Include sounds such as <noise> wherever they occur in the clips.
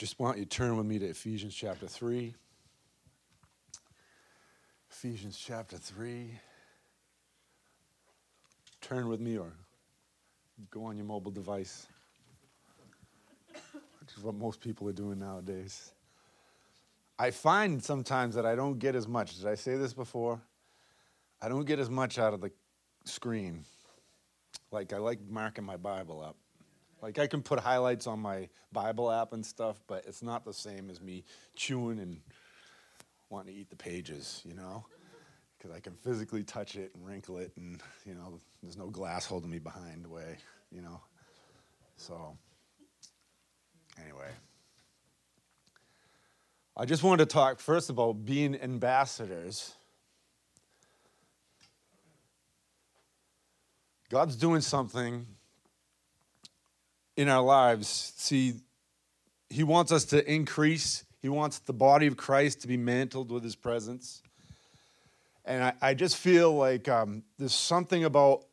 Just want you to turn with me to Ephesians chapter 3. Ephesians chapter 3. Turn with me or go on your mobile device, which is what most people are doing nowadays. I find sometimes that I don't get as much. Did I say this before? I don't get as much out of the screen. Like, I like marking my Bible up. Like I can put highlights on my Bible app and stuff, but it's not the same as me chewing and wanting to eat the pages, you know? Because I can physically touch it and wrinkle it, and, you know, there's no glass holding me behind the way, you know? So, anyway. I just wanted to talk first about being ambassadors. God's doing something in our lives. See, He wants us to increase, He wants the body of Christ to be mantled with His presence. And I, I just feel like um, there's something about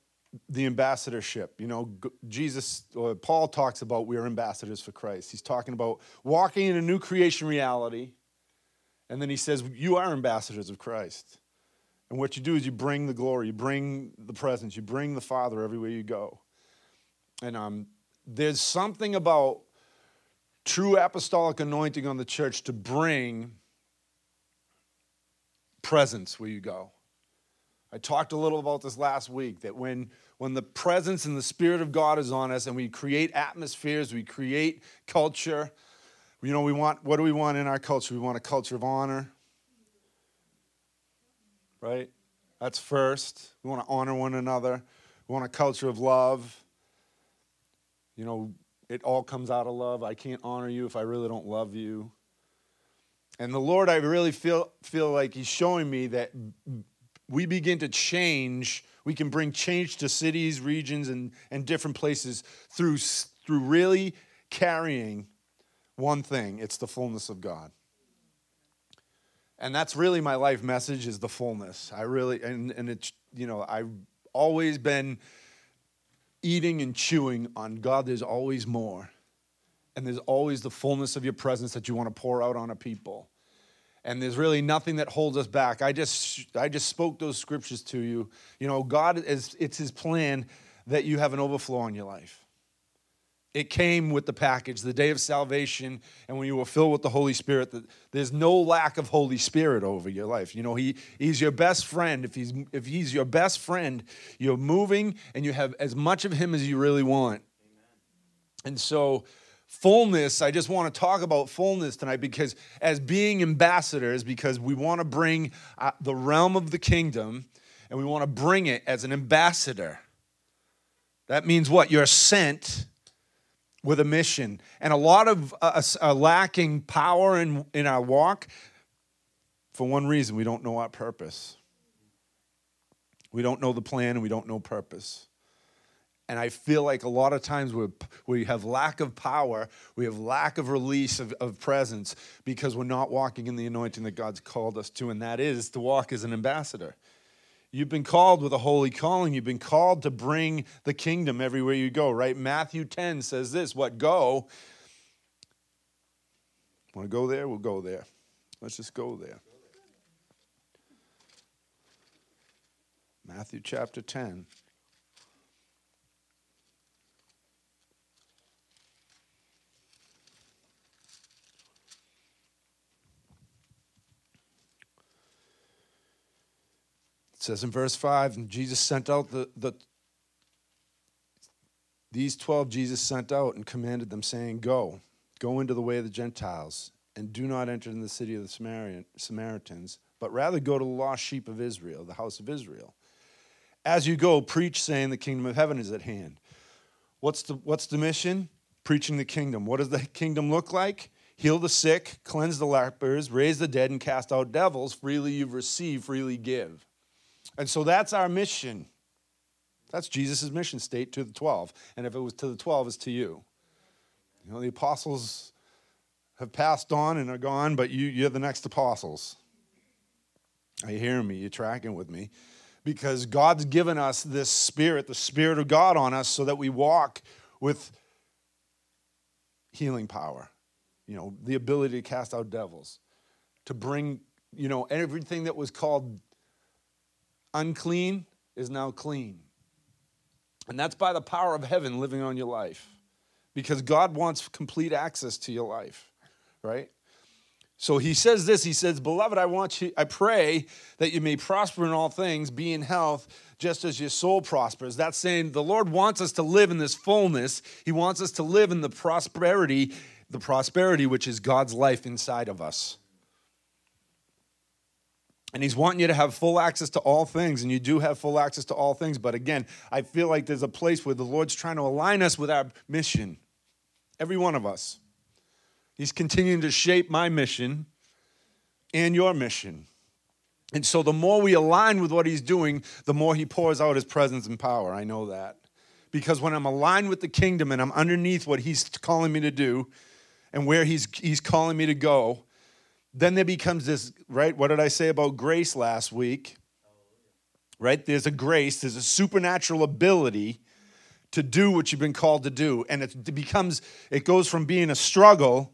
the ambassadorship. You know, Jesus, or Paul talks about we are ambassadors for Christ. He's talking about walking in a new creation reality. And then he says, You are ambassadors of Christ. And what you do is you bring the glory, you bring the presence, you bring the Father everywhere you go. And um, there's something about true apostolic anointing on the church to bring presence where you go. I talked a little about this last week that when, when the presence and the Spirit of God is on us and we create atmospheres, we create culture. You know, we want, what do we want in our culture? We want a culture of honor, right? That's first. We want to honor one another. We want a culture of love. You know, it all comes out of love. I can't honor you if I really don't love you. And the Lord, I really feel, feel like He's showing me that we begin to change. We can bring change to cities, regions, and, and different places through, through really carrying one thing it's the fullness of God. And that's really my life message is the fullness. I really, and, and it's, you know, I've always been eating and chewing on God, there's always more. And there's always the fullness of your presence that you want to pour out on a people. And there's really nothing that holds us back. I just I just spoke those scriptures to you. You know, God is it's his plan that you have an overflow in your life. It came with the package, the day of salvation, and when you were filled with the Holy Spirit, there's no lack of Holy Spirit over your life. You know, he, He's your best friend. If he's, if he's your best friend, you're moving and you have as much of Him as you really want. Amen. And so, fullness, I just want to talk about fullness tonight because, as being ambassadors, because we want to bring uh, the realm of the kingdom and we want to bring it as an ambassador. That means what? You're sent with a mission. And a lot of uh, us are lacking power in, in our walk for one reason we don't know our purpose. We don't know the plan and we don't know purpose. And I feel like a lot of times we we have lack of power, we have lack of release of, of presence because we're not walking in the anointing that God's called us to, and that is to walk as an ambassador. You've been called with a holy calling. You've been called to bring the kingdom everywhere you go, right? Matthew 10 says this what go? Want to go there? We'll go there. Let's just go there. Matthew chapter 10. Says in verse 5 and jesus sent out the, the these 12 jesus sent out and commanded them saying go go into the way of the gentiles and do not enter in the city of the samaritans but rather go to the lost sheep of israel the house of israel. As you go preach saying the kingdom of heaven is at hand. What's the, what's the mission? Preaching the kingdom. What does the kingdom look like? Heal the sick cleanse the lepers raise the dead and cast out devils. Freely you've received freely give and so that's our mission. That's Jesus' mission state to the 12. And if it was to the 12, it's to you. You know, the apostles have passed on and are gone, but you, you're the next apostles. Are you hearing me? You're tracking with me? Because God's given us this spirit, the spirit of God on us, so that we walk with healing power, you know, the ability to cast out devils, to bring, you know, everything that was called unclean is now clean. And that's by the power of heaven living on your life. Because God wants complete access to your life, right? So he says this, he says, "Beloved, I want you I pray that you may prosper in all things, be in health, just as your soul prospers." That's saying the Lord wants us to live in this fullness. He wants us to live in the prosperity, the prosperity which is God's life inside of us. And he's wanting you to have full access to all things, and you do have full access to all things. But again, I feel like there's a place where the Lord's trying to align us with our mission. Every one of us. He's continuing to shape my mission and your mission. And so the more we align with what he's doing, the more he pours out his presence and power. I know that. Because when I'm aligned with the kingdom and I'm underneath what he's calling me to do and where he's, he's calling me to go, then there becomes this, right? What did I say about grace last week? Right? There's a grace, there's a supernatural ability to do what you've been called to do. And it becomes, it goes from being a struggle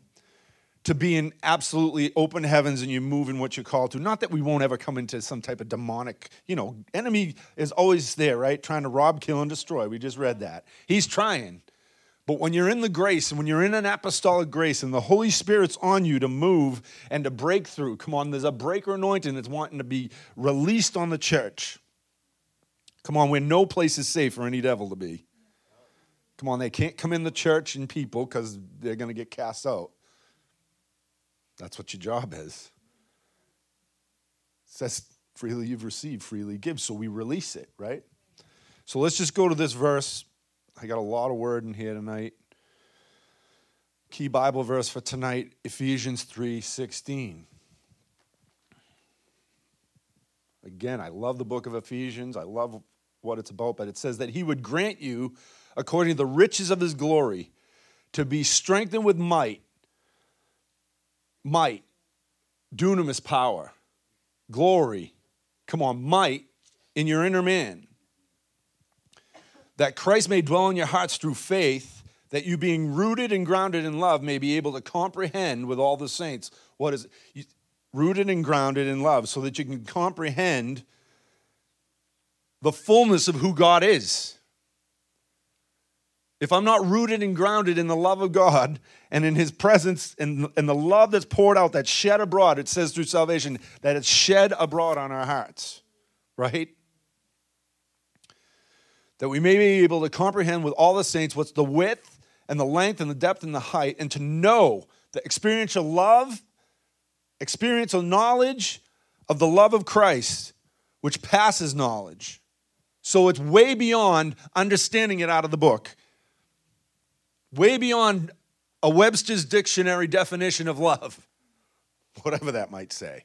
to being absolutely open heavens and you move in what you're called to. Not that we won't ever come into some type of demonic, you know, enemy is always there, right? Trying to rob, kill, and destroy. We just read that. He's trying. But when you're in the grace and when you're in an apostolic grace and the Holy Spirit's on you to move and to break through, come on, there's a breaker anointing that's wanting to be released on the church. Come on, where no place is safe for any devil to be. Come on, they can't come in the church and people because they're going to get cast out. That's what your job is. It says, freely you've received, freely give. So we release it, right? So let's just go to this verse. I got a lot of word in here tonight. Key Bible verse for tonight, Ephesians 3:16. Again, I love the book of Ephesians. I love what it's about, but it says that he would grant you according to the riches of his glory to be strengthened with might might, dunamis power, glory, come on, might in your inner man. That Christ may dwell in your hearts through faith, that you being rooted and grounded in love may be able to comprehend with all the saints. What is? Rooted and grounded in love, so that you can comprehend the fullness of who God is if I'm not rooted and grounded in the love of God and in His presence and, and the love that's poured out, that's shed abroad, it says through salvation, that it's shed abroad on our hearts, right? That we may be able to comprehend with all the saints what's the width and the length and the depth and the height, and to know the experiential love, experiential knowledge of the love of Christ, which passes knowledge. So it's way beyond understanding it out of the book way beyond a Webster's dictionary definition of love, <laughs> whatever that might say.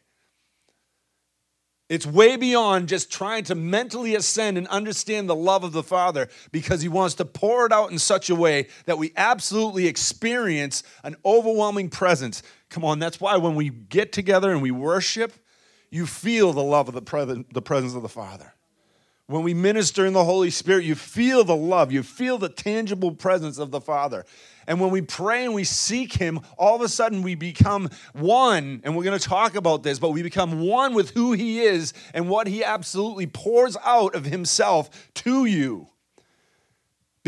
It's way beyond just trying to mentally ascend and understand the love of the Father because He wants to pour it out in such a way that we absolutely experience an overwhelming presence. Come on, that's why when we get together and we worship, you feel the love of the, the presence of the Father. When we minister in the Holy Spirit, you feel the love, you feel the tangible presence of the Father. And when we pray and we seek Him, all of a sudden we become one. And we're going to talk about this, but we become one with who He is and what He absolutely pours out of Himself to you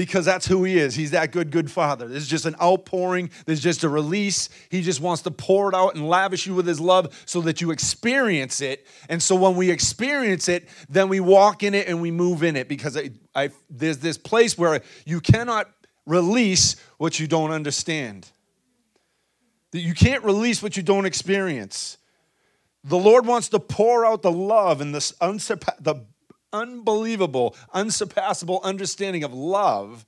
because that's who he is. He's that good, good father. There's just an outpouring, there's just a release. He just wants to pour it out and lavish you with his love so that you experience it. And so when we experience it, then we walk in it and we move in it because I, I, there's this place where you cannot release what you don't understand. That you can't release what you don't experience. The Lord wants to pour out the love and this the unbelievable, unsurpassable understanding of love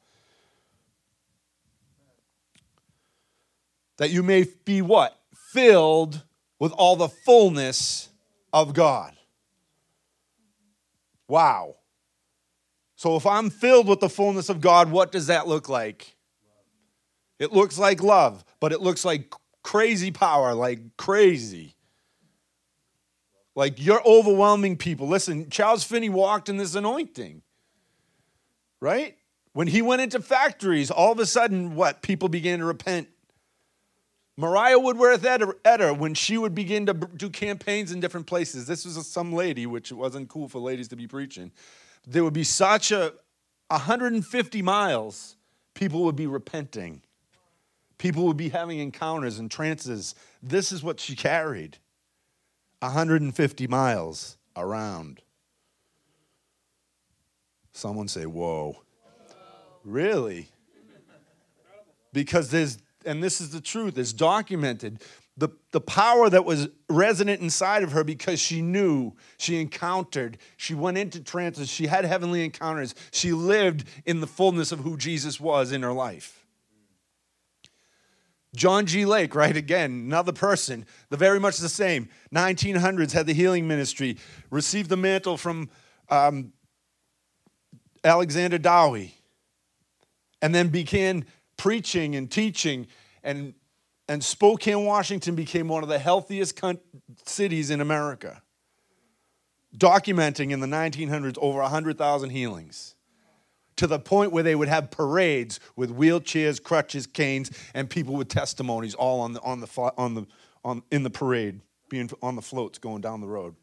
that you may be what? Filled with all the fullness of God. Wow. So if I'm filled with the fullness of God, what does that look like? It looks like love, but it looks like crazy power, like crazy. Like you're overwhelming people. Listen, Charles Finney walked in this anointing, right? When he went into factories, all of a sudden, what? People began to repent. Mariah Woodworth Etter, when she would begin to do campaigns in different places, this was some lady, which it wasn't cool for ladies to be preaching. There would be such a 150 miles, people would be repenting. People would be having encounters and trances. This is what she carried 150 miles around. Someone say, Whoa. Really? Because there's, and this is the truth, it's documented. The, the power that was resonant inside of her because she knew, she encountered, she went into trances, she had heavenly encounters, she lived in the fullness of who Jesus was in her life. John G. Lake, right again, another person, the very much the same. 1900s had the healing ministry, received the mantle from um, Alexander Dowie, and then began preaching and teaching. And, and Spokane, Washington became one of the healthiest cities in America, documenting in the 1900s over 100,000 healings to the point where they would have parades with wheelchairs, crutches, canes, and people with testimonies all on the, on the, on the, on, in the parade, being on the floats going down the road.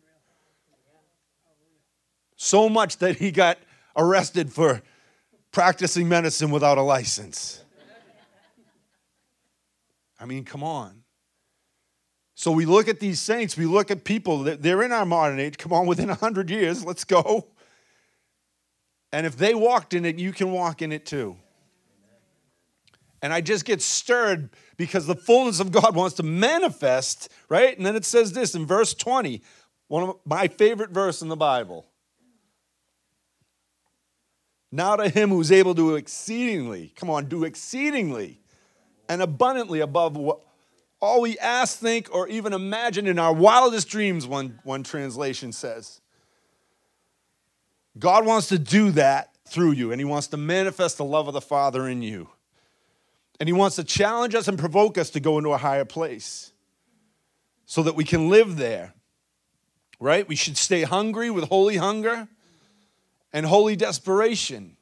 So much that he got arrested for practicing medicine without a license. I mean, come on. So we look at these saints, we look at people, they're in our modern age. Come on, within 100 years, let's go. And if they walked in it, you can walk in it too. And I just get stirred because the fullness of God wants to manifest, right? And then it says this in verse 20, one of my favorite verse in the Bible. Now to him who's able to exceedingly, come on, do exceedingly and abundantly above what all we ask, think, or even imagine in our wildest dreams, one, one translation says. God wants to do that through you, and He wants to manifest the love of the Father in you. And He wants to challenge us and provoke us to go into a higher place so that we can live there. Right? We should stay hungry with holy hunger and holy desperation.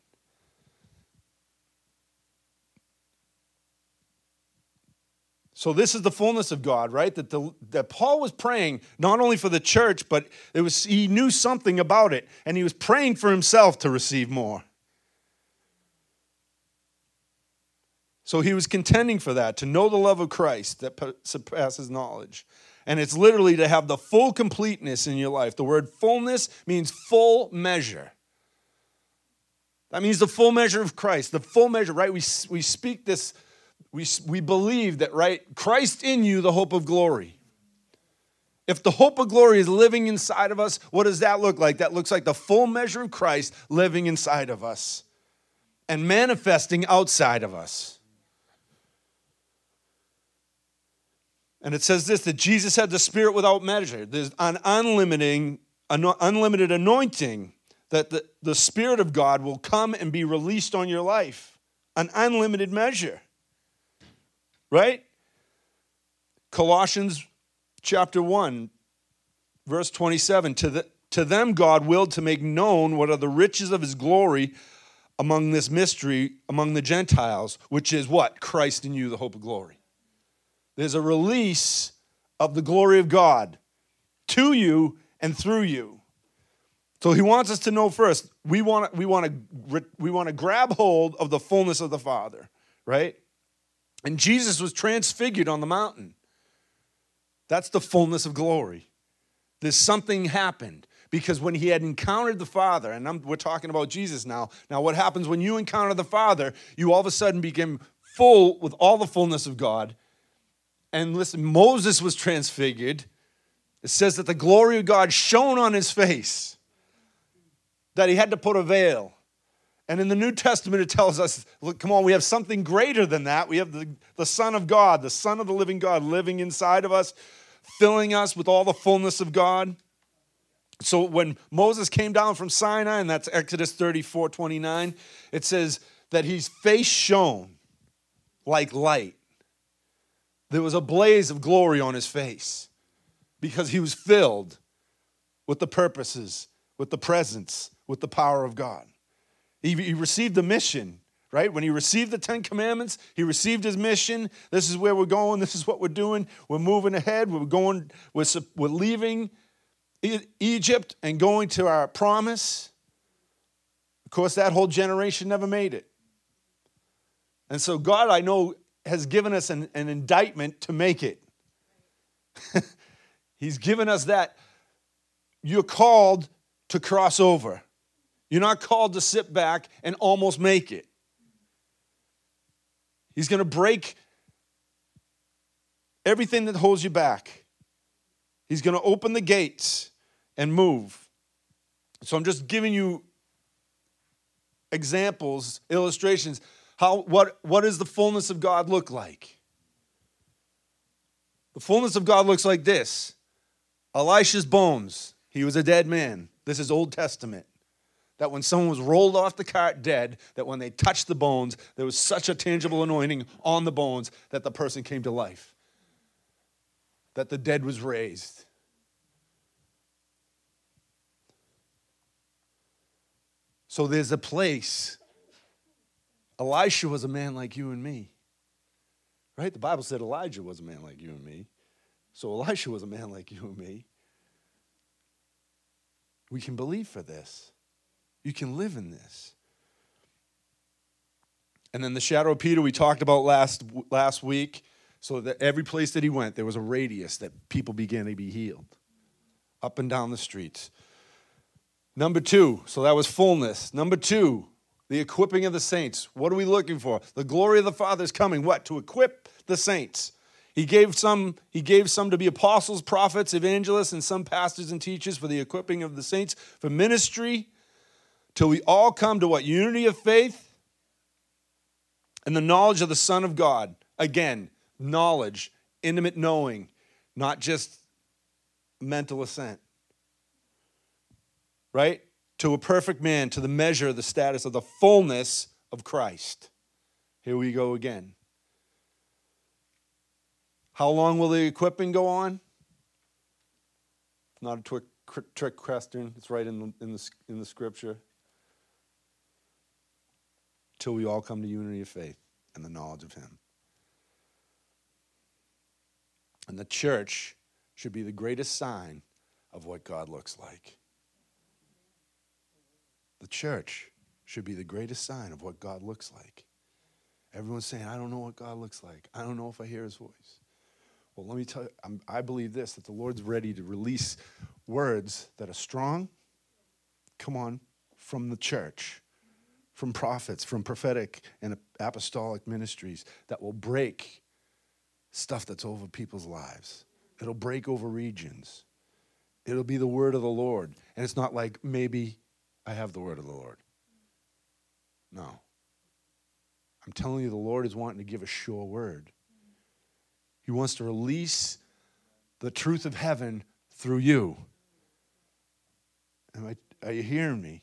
So this is the fullness of God, right? That, the, that Paul was praying not only for the church, but it was he knew something about it, and he was praying for himself to receive more. So he was contending for that, to know the love of Christ that surpasses knowledge. And it's literally to have the full completeness in your life. The word fullness means full measure. That means the full measure of Christ, the full measure, right? We, we speak this we, we believe that, right, Christ in you, the hope of glory. If the hope of glory is living inside of us, what does that look like? That looks like the full measure of Christ living inside of us and manifesting outside of us. And it says this that Jesus had the Spirit without measure. There's an unlimited, unlimited anointing that the, the Spirit of God will come and be released on your life. An unlimited measure right? Colossians chapter 1, verse 27 to, the, to them God willed to make known what are the riches of his glory among this mystery among the Gentiles, which is what? Christ in you, the hope of glory. There's a release of the glory of God to you and through you. So he wants us to know first, we want we want to we want to grab hold of the fullness of the Father, right? And Jesus was transfigured on the mountain. That's the fullness of glory. There's something happened because when he had encountered the Father, and I'm, we're talking about Jesus now. Now, what happens when you encounter the Father? You all of a sudden become full with all the fullness of God. And listen, Moses was transfigured. It says that the glory of God shone on his face, that he had to put a veil. And in the New Testament, it tells us, look, come on, we have something greater than that. We have the, the Son of God, the Son of the living God living inside of us, filling us with all the fullness of God. So when Moses came down from Sinai, and that's Exodus 34 29, it says that his face shone like light. There was a blaze of glory on his face because he was filled with the purposes, with the presence, with the power of God. He, he received the mission, right? When he received the Ten Commandments, he received his mission. This is where we're going. This is what we're doing. We're moving ahead. We're going, we're, we're leaving Egypt and going to our promise. Of course, that whole generation never made it. And so, God, I know, has given us an, an indictment to make it. <laughs> He's given us that. You're called to cross over. You're not called to sit back and almost make it. He's going to break everything that holds you back. He's going to open the gates and move. So I'm just giving you examples, illustrations. How what what does the fullness of God look like? The fullness of God looks like this. Elisha's bones. He was a dead man. This is Old Testament that when someone was rolled off the cart dead, that when they touched the bones, there was such a tangible anointing on the bones that the person came to life, that the dead was raised. So there's a place. Elisha was a man like you and me. Right? The Bible said Elijah was a man like you and me. So Elisha was a man like you and me. We can believe for this. You can live in this. And then the shadow of Peter we talked about last last week. So that every place that he went, there was a radius that people began to be healed. Up and down the streets. Number two, so that was fullness. Number two, the equipping of the saints. What are we looking for? The glory of the Father is coming. What? To equip the saints. He gave some, he gave some to be apostles, prophets, evangelists, and some pastors and teachers for the equipping of the saints for ministry till we all come to what? Unity of faith and the knowledge of the Son of God. Again, knowledge, intimate knowing, not just mental assent. Right? To a perfect man, to the measure of the status of the fullness of Christ. Here we go again. How long will the equipping go on? Not a trick question. It's right in the, in the, in the scripture till we all come to unity of faith and the knowledge of Him. And the church should be the greatest sign of what God looks like. The church should be the greatest sign of what God looks like. Everyone's saying, I don't know what God looks like. I don't know if I hear his voice. Well, let me tell you, I'm, i believe this that the Lord's ready to release words that are strong, come on, from the church from prophets, from prophetic and apostolic ministries that will break stuff that's over people's lives. It'll break over regions. It'll be the word of the Lord. And it's not like maybe I have the word of the Lord. No. I'm telling you, the Lord is wanting to give a sure word. He wants to release the truth of heaven through you. Am I, are you hearing me?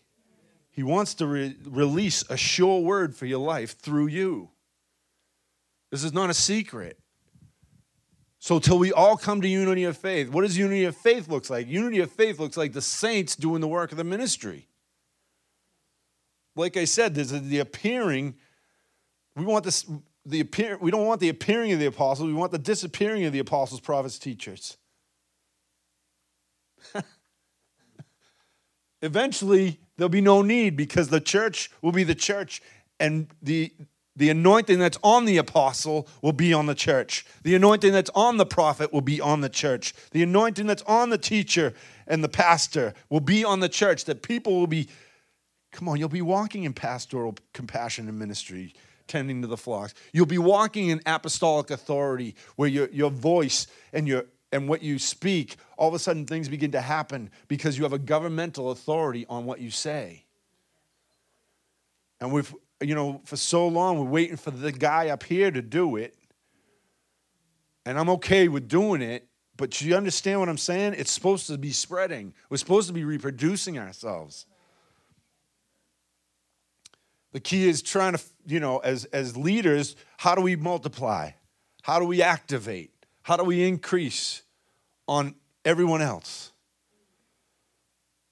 He wants to re- release a sure word for your life through you. This is not a secret. So, till we all come to unity of faith, what does unity of faith looks like? Unity of faith looks like the saints doing the work of the ministry. Like I said, there's the appearing. We want this. The appear, we don't want the appearing of the apostles. We want the disappearing of the apostles, prophets, teachers. <laughs> Eventually, there'll be no need because the church will be the church and the the anointing that's on the apostle will be on the church. The anointing that's on the prophet will be on the church. The anointing that's on the teacher and the pastor will be on the church. That people will be, come on, you'll be walking in pastoral compassion and ministry, tending to the flocks. You'll be walking in apostolic authority where your, your voice and your and what you speak, all of a sudden things begin to happen because you have a governmental authority on what you say. And we've, you know, for so long, we're waiting for the guy up here to do it. And I'm okay with doing it, but you understand what I'm saying? It's supposed to be spreading, we're supposed to be reproducing ourselves. The key is trying to, you know, as, as leaders, how do we multiply? How do we activate? How do we increase? On everyone else.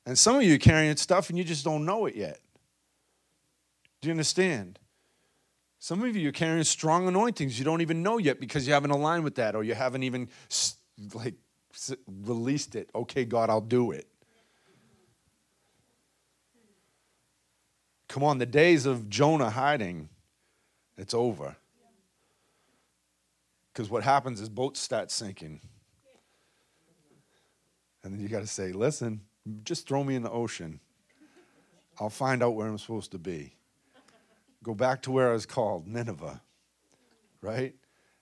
And some of you are carrying stuff and you just don't know it yet. Do you understand? Some of you are carrying strong anointings you don't even know yet because you haven't aligned with that or you haven't even like released it. Okay, God, I'll do it. Come on, the days of Jonah hiding, it's over. Because what happens is boats start sinking. And then you got to say, listen, just throw me in the ocean. I'll find out where I'm supposed to be. Go back to where I was called, Nineveh. Right?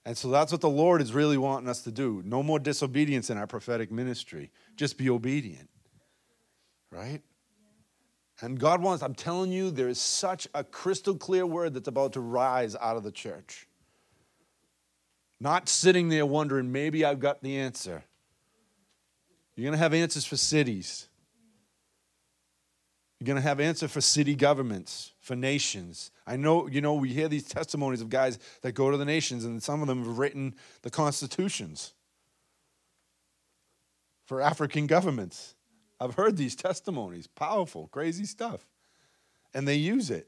And so that's what the Lord is really wanting us to do. No more disobedience in our prophetic ministry. Just be obedient. Right? And God wants, I'm telling you, there is such a crystal clear word that's about to rise out of the church. Not sitting there wondering, maybe I've got the answer. You're going to have answers for cities. You're going to have answer for city governments, for nations. I know, you know, we hear these testimonies of guys that go to the nations, and some of them have written the constitutions for African governments. I've heard these testimonies, powerful, crazy stuff. And they use it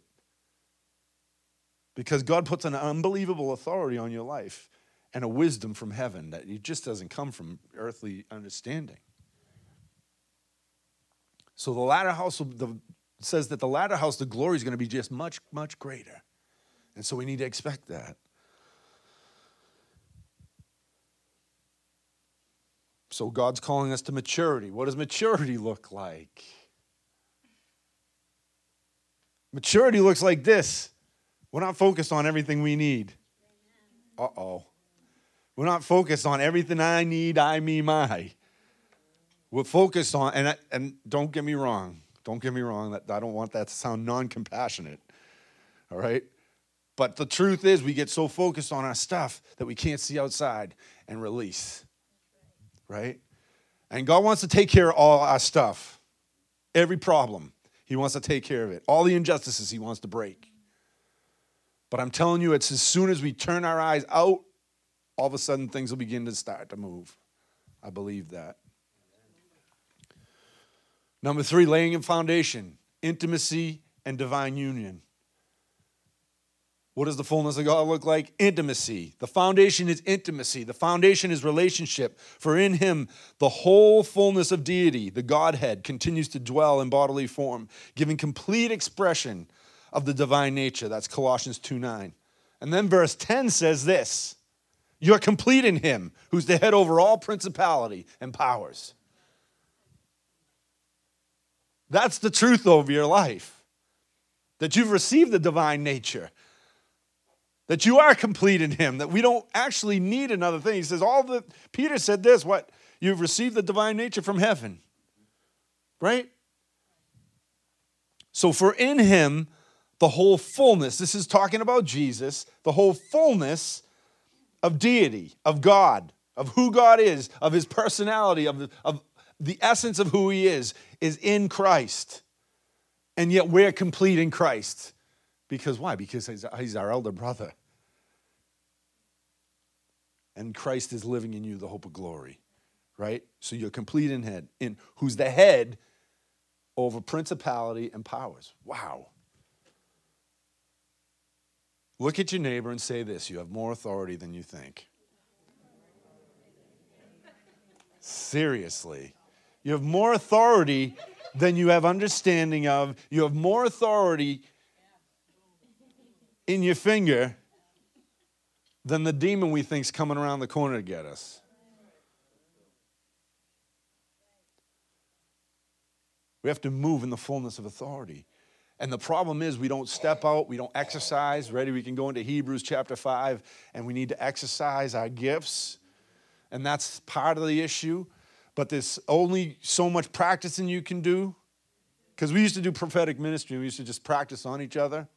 because God puts an unbelievable authority on your life and a wisdom from heaven that it just doesn't come from earthly understanding. So the latter house the, says that the latter house, the glory is going to be just much, much greater. And so we need to expect that. So God's calling us to maturity. What does maturity look like? Maturity looks like this. We're not focused on everything we need. Uh oh. We're not focused on everything I need, I, me, my. We're focused on, and, and don't get me wrong, don't get me wrong, that I don't want that to sound non compassionate. All right? But the truth is, we get so focused on our stuff that we can't see outside and release right? And God wants to take care of all our stuff, every problem. He wants to take care of it. All the injustices He wants to break. But I'm telling you, it's as soon as we turn our eyes out, all of a sudden things will begin to start to move. I believe that. Number three, laying a foundation, intimacy and divine union. What does the fullness of God look like? Intimacy. The foundation is intimacy. The foundation is relationship. For in him, the whole fullness of deity, the Godhead, continues to dwell in bodily form, giving complete expression of the divine nature. That's Colossians 2 9. And then verse 10 says this You're complete in him, who's the head over all principality and powers. That's the truth over your life. That you've received the divine nature that you are complete in him, that we don't actually need another thing. He says, all the Peter said this, what? You've received the divine nature from heaven. Right? So for in him the whole fullness, this is talking about Jesus, the whole fullness of deity, of God, of who God is, of his personality, of of the essence of who he is, is in Christ. And yet we're complete in Christ. Because why? Because he's our elder brother and Christ is living in you, the hope of glory, right? So you're complete in head, in who's the head over principality and powers. Wow. Look at your neighbor and say this you have more authority than you think. Seriously. You have more authority than you have understanding of. You have more authority in your finger than the demon we think is coming around the corner to get us. We have to move in the fullness of authority. And the problem is, we don't step out, we don't exercise. Ready? We can go into Hebrews chapter 5, and we need to exercise our gifts. And that's part of the issue. But there's only so much practicing you can do. Because we used to do prophetic ministry, we used to just practice on each other.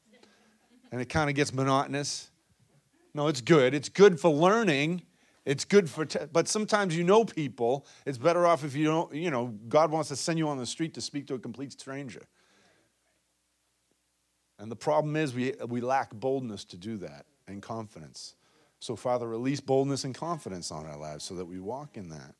And it kind of gets monotonous. No, it's good. It's good for learning. It's good for, te- but sometimes you know people. It's better off if you don't, you know, God wants to send you on the street to speak to a complete stranger. And the problem is we, we lack boldness to do that and confidence. So, Father, release boldness and confidence on our lives so that we walk in that.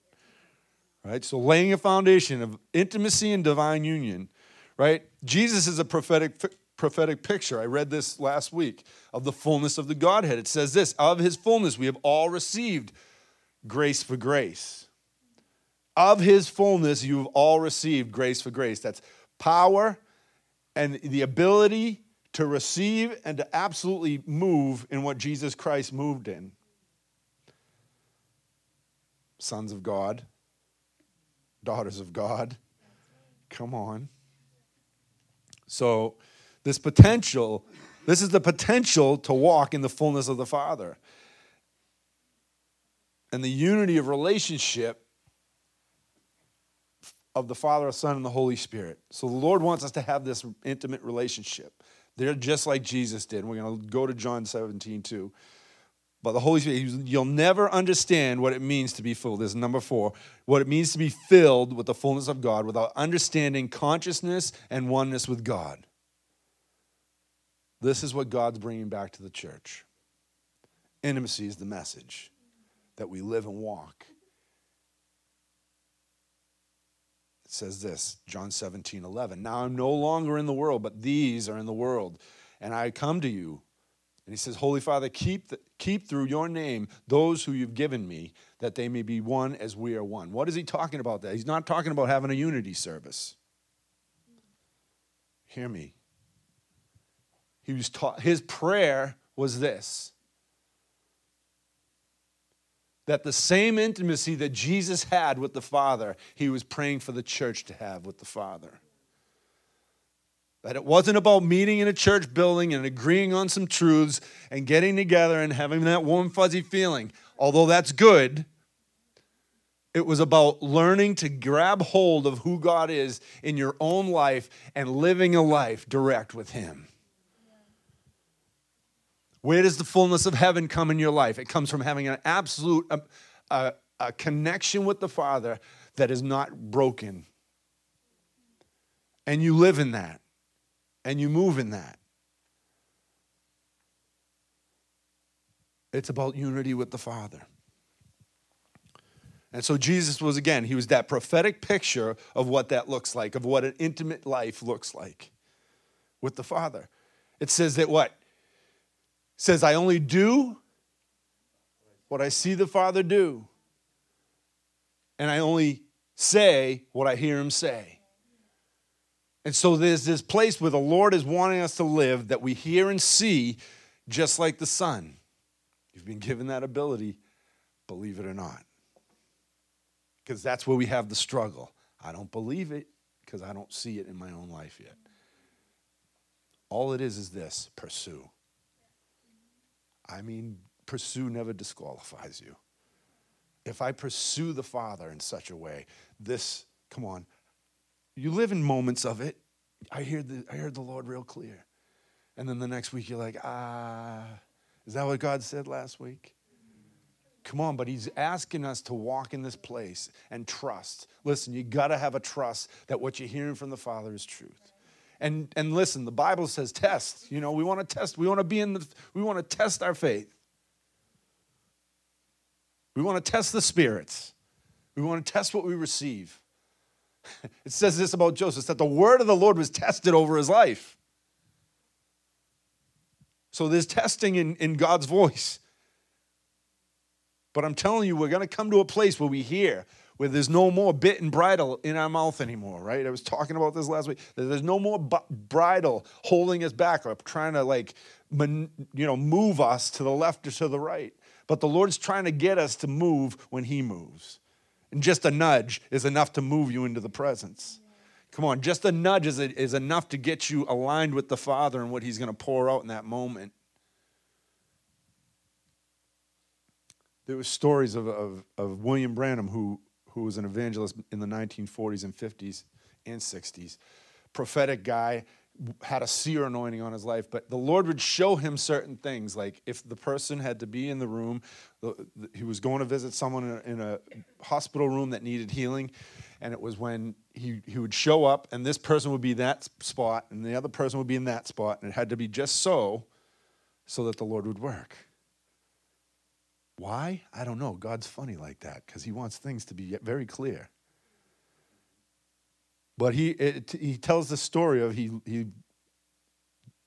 Right? So, laying a foundation of intimacy and divine union, right? Jesus is a prophetic prophetic picture. I read this last week of the fullness of the Godhead. It says this Of his fullness, we have all received grace for grace. Of his fullness, you've all received grace for grace. That's power and the ability to receive and to absolutely move in what Jesus Christ moved in. Sons of God, daughters of God. Come on. So, this potential, this is the potential to walk in the fullness of the Father. And the unity of relationship of the Father, Son, and the Holy Spirit. So the Lord wants us to have this intimate relationship. They're just like Jesus did. We're going to go to John 17 too. But the Holy Spirit, you'll never understand what it means to be filled. This is number four. What it means to be filled with the fullness of God without understanding consciousness and oneness with God. This is what God's bringing back to the church. Intimacy is the message that we live and walk. It says this, John 17, 11. Now I'm no longer in the world, but these are in the world. And I come to you. And he says, Holy Father, keep, the, keep through your name those who you've given me, that they may be one as we are one. What is he talking about that? He's not talking about having a unity service. Hear me. He was taught, his prayer was this that the same intimacy that Jesus had with the Father, he was praying for the church to have with the Father. That it wasn't about meeting in a church building and agreeing on some truths and getting together and having that warm, fuzzy feeling, although that's good. It was about learning to grab hold of who God is in your own life and living a life direct with Him. Where does the fullness of heaven come in your life? It comes from having an absolute a, a, a connection with the Father that is not broken. And you live in that, and you move in that. It's about unity with the Father. And so Jesus was, again, he was that prophetic picture of what that looks like, of what an intimate life looks like with the Father. It says that what? says, I only do what I see the Father do, and I only say what I hear him say. And so there's this place where the Lord is wanting us to live that we hear and see just like the Son. You've been given that ability, believe it or not. Because that's where we have the struggle. I don't believe it because I don't see it in my own life yet. All it is is this pursue. I mean, pursue never disqualifies you. If I pursue the Father in such a way, this, come on, you live in moments of it. I hear the, I heard the Lord real clear. And then the next week you're like, ah, is that what God said last week? Come on, but He's asking us to walk in this place and trust. Listen, you got to have a trust that what you're hearing from the Father is truth. And, and listen, the Bible says test. You know, we want to test. We want to be in the, we want to test our faith. We want to test the spirits. We want to test what we receive. It says this about Joseph that the word of the Lord was tested over his life. So there's testing in, in God's voice. But I'm telling you, we're going to come to a place where we hear, where there's no more bit and bridle in our mouth anymore, right? I was talking about this last week. There's no more bridle holding us back or trying to like, you know, move us to the left or to the right. But the Lord's trying to get us to move when He moves. And just a nudge is enough to move you into the presence. Come on, just a nudge is, is enough to get you aligned with the Father and what He's going to pour out in that moment. There were stories of, of, of William Branham who who was an evangelist in the 1940s and 50s and 60s. Prophetic guy, had a seer anointing on his life, but the Lord would show him certain things. Like if the person had to be in the room, he was going to visit someone in a, hospital room that needed healing, and it was when he, he would show up, and this person would be that spot, and the other person would be in that spot, and it had to be just so, so that the Lord would work. Why? I don't know. God's funny like that because he wants things to be very clear. But he, it, he tells the story of he, he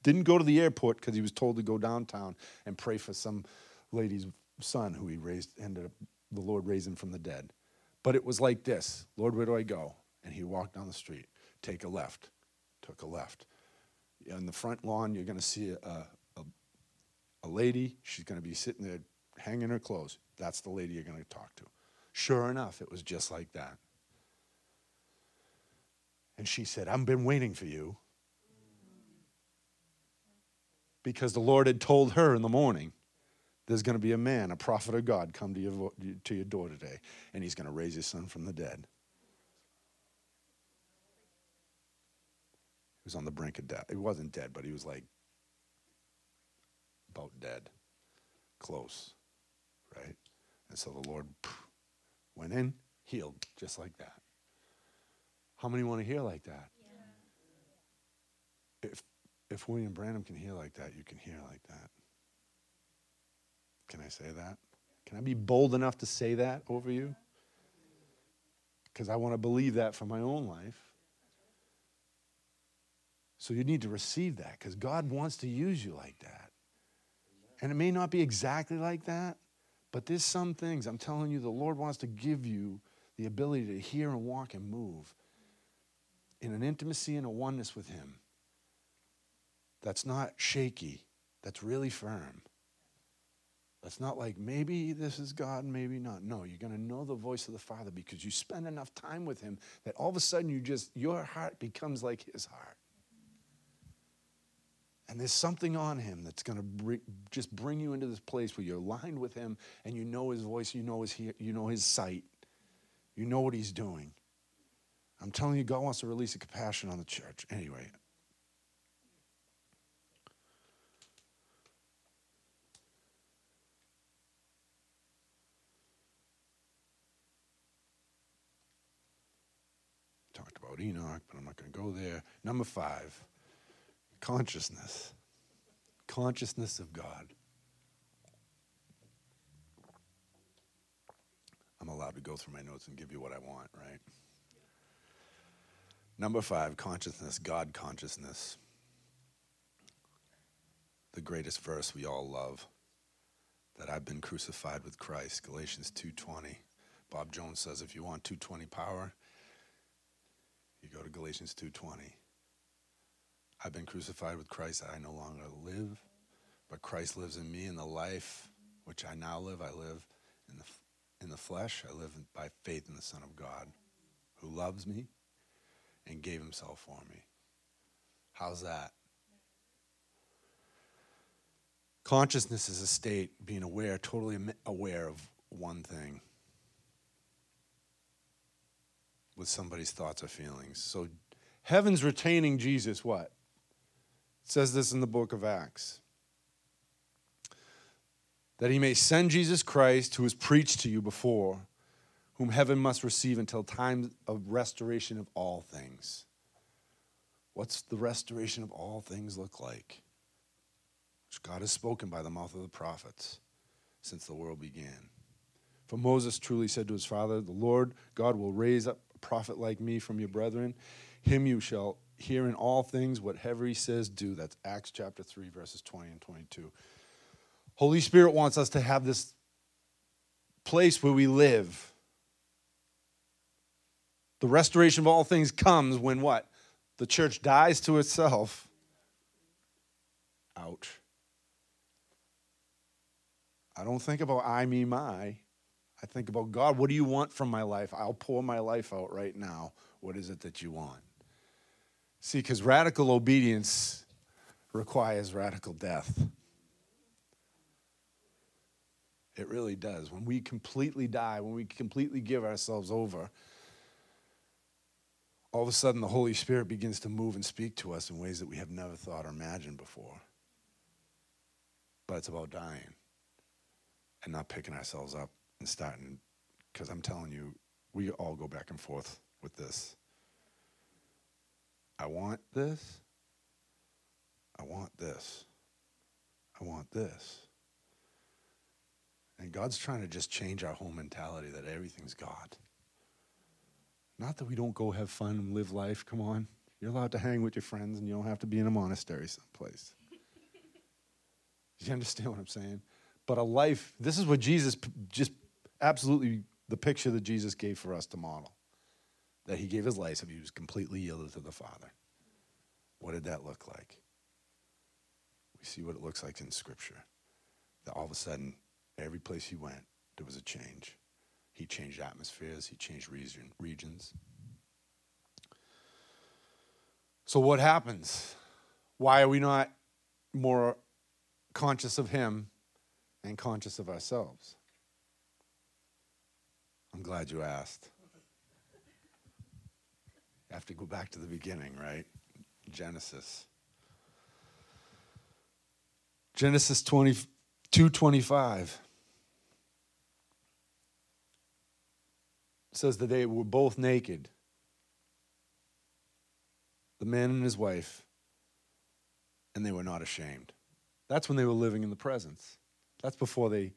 Didn't go to the airport because he was told to go downtown and pray for some lady's son who he raised, ended up, the Lord him from the dead. But it was like this Lord, where do I go? And he walked down the street, take a left, took a left. On the front lawn, you're going to see a, a, a lady. She's going to be sitting there hanging her clothes. That's the lady you're going to talk to. Sure enough, it was just like that. And she said, I've been waiting for you. Because the Lord had told her in the morning, there's going to be a man, a prophet of God, come to your, to your door today, and he's going to raise his son from the dead. He was on the brink of death. He wasn't dead, but he was like about dead, close, right? And so the Lord went in, healed, just like that. How many want to hear like that? Yeah. If, if William Branham can hear like that, you can hear like that. Can I say that? Can I be bold enough to say that over you? Because I want to believe that for my own life. So you need to receive that because God wants to use you like that. And it may not be exactly like that, but there's some things I'm telling you the Lord wants to give you the ability to hear and walk and move in an intimacy and a oneness with Him that's not shaky, that's really firm. That's not like maybe this is God, maybe not. No, you're going to know the voice of the Father because you spend enough time with Him that all of a sudden you just, your heart becomes like His heart. And there's something on Him that's going to bring, just bring you into this place where you're aligned with Him and you know His voice, you know His, you know his sight, you know what He's doing. I'm telling you, God wants to release a compassion on the church. Anyway. Talked about Enoch, but I'm not going to go there. Number five consciousness. Consciousness of God. I'm allowed to go through my notes and give you what I want, right? Number five, consciousness, God consciousness. The greatest verse we all love. That I've been crucified with Christ, Galatians 2:20. Bob Jones says if you want 220 power, you go to Galatians 2:20. I've been crucified with Christ, I no longer live, but Christ lives in me in the life which I now live, I live in the in the flesh, I live by faith in the Son of God who loves me and gave himself for me. How's that? Consciousness is a state, being aware, totally aware of one thing with somebody's thoughts or feelings. So heaven's retaining Jesus, what? It says this in the book of Acts. That he may send Jesus Christ, who was preached to you before whom heaven must receive until time of restoration of all things. What's the restoration of all things look like? Which God has spoken by the mouth of the prophets since the world began. For Moses truly said to his father, The Lord God will raise up a prophet like me from your brethren. Him you shall hear in all things whatever he says, do. That's Acts chapter 3, verses 20 and 22. Holy Spirit wants us to have this place where we live the restoration of all things comes when what? The church dies to itself. Ouch. I don't think about I, me, my. I think about God, what do you want from my life? I'll pour my life out right now. What is it that you want? See, because radical obedience requires radical death. It really does. When we completely die, when we completely give ourselves over, all of a sudden the Holy Spirit begins to move and speak to us in ways that we have never thought or imagined before. But it's about dying and not picking ourselves up and starting, because I'm telling you, we all go back and forth with this. I want this. I want this. I want this. And God's trying to just change our whole mentality that everything's God. Not that we don't go have fun and live life, come on. You're allowed to hang with your friends and you don't have to be in a monastery someplace. Do you understand what I'm saying? But a life, this is what Jesus just absolutely the picture that Jesus gave for us to model. That he gave his life, so he was completely yielded to the Father. What did that look like? We see what it looks like in Scripture. That all of a sudden, every place he went, there was a change. He changed atmospheres, he changed region, regions. So, what happens? Why are we not more conscious of him and conscious of ourselves? I'm glad you asked. You have to go back to the beginning, right? Genesis. Genesis 22 25 says that they were both naked, the man and his wife, and they were not ashamed. That's when they were living in the presence. That's before they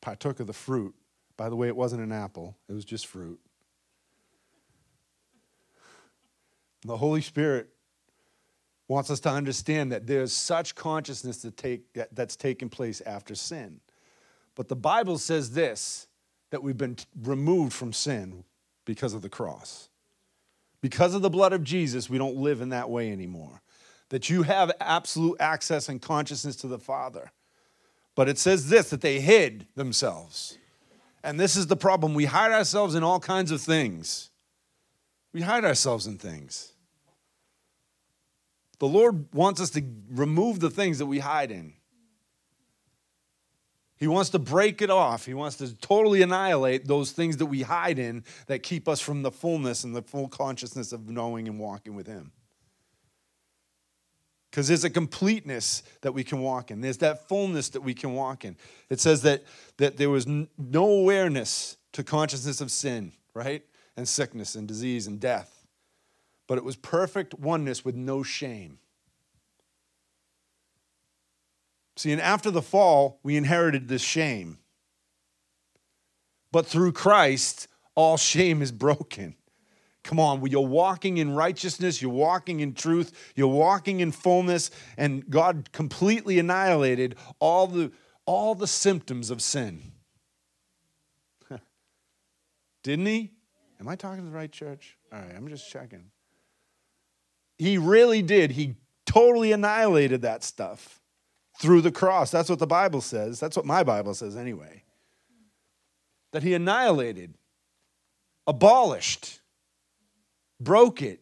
partook of the fruit. By the way, it wasn't an apple, it was just fruit. The Holy Spirit wants us to understand that there's such consciousness that take, that, that's taken place after sin. But the Bible says this that we've been removed from sin because of the cross. Because of the blood of Jesus, we don't live in that way anymore. That you have absolute access and consciousness to the Father. But it says this that they hid themselves. And this is the problem. We hide ourselves in all kinds of things. We hide ourselves in things. The Lord wants us to remove the things that we hide in. He wants to break it off. He wants to totally annihilate those things that we hide in that keep us from the fullness and the full consciousness of knowing and walking with Him. Because there's a completeness that we can walk in. There's that fullness that we can walk in. It says that, that there was no awareness to consciousness of sin, right? And sickness and disease and death but it was perfect oneness with no shame. See, and after the fall, we inherited this shame. But through Christ, all <laughs> shame is broken. Come on, you're walking in righteousness, you're walking in truth, you're walking in fullness, and God completely annihilated all the, all the symptoms of sin. <laughs> Didn't he? Am I talking to the right church? All right, I'm just checking. He really did. He totally annihilated that stuff through the cross. That's what the Bible says. That's what my Bible says, anyway. That he annihilated, abolished, broke it.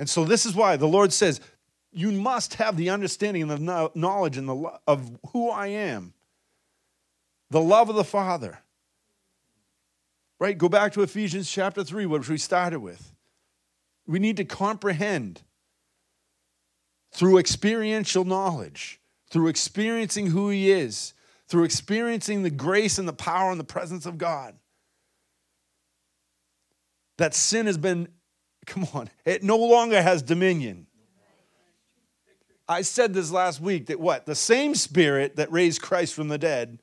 And so, this is why the Lord says, You must have the understanding and the knowledge and the lo- of who I am, the love of the Father. Right? Go back to Ephesians chapter 3, which we started with. We need to comprehend through experiential knowledge, through experiencing who He is, through experiencing the grace and the power and the presence of God. That sin has been, <laughs> come on, it no longer has dominion. I said this last week that what? The same spirit that raised Christ from the dead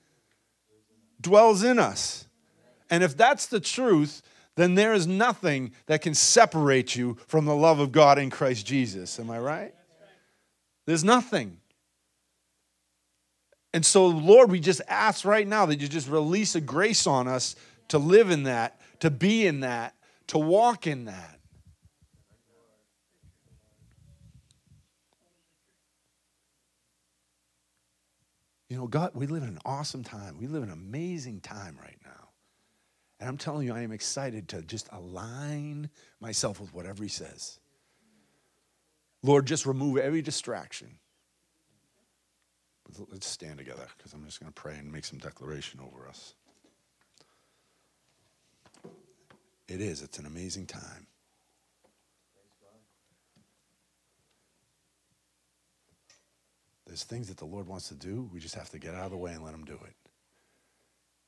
dwells in us. And if that's the truth, then there is nothing that can separate you from the love of God in Christ Jesus. Am I right? There's nothing. And so, Lord, we just ask right now that you just release a grace on us to live in that, to be in that, to walk in that. You know, God, we live in an awesome time. We live in an amazing time right now. And I'm telling you, I am excited to just align myself with whatever He says. Lord, just remove every distraction. Let's stand together because I'm just going to pray and make some declaration over us. It is, it's an amazing time. There's things that the Lord wants to do. We just have to get out of the way and let Him do it.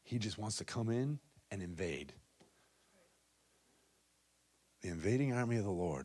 He just wants to come in and invade. The invading army of the Lord.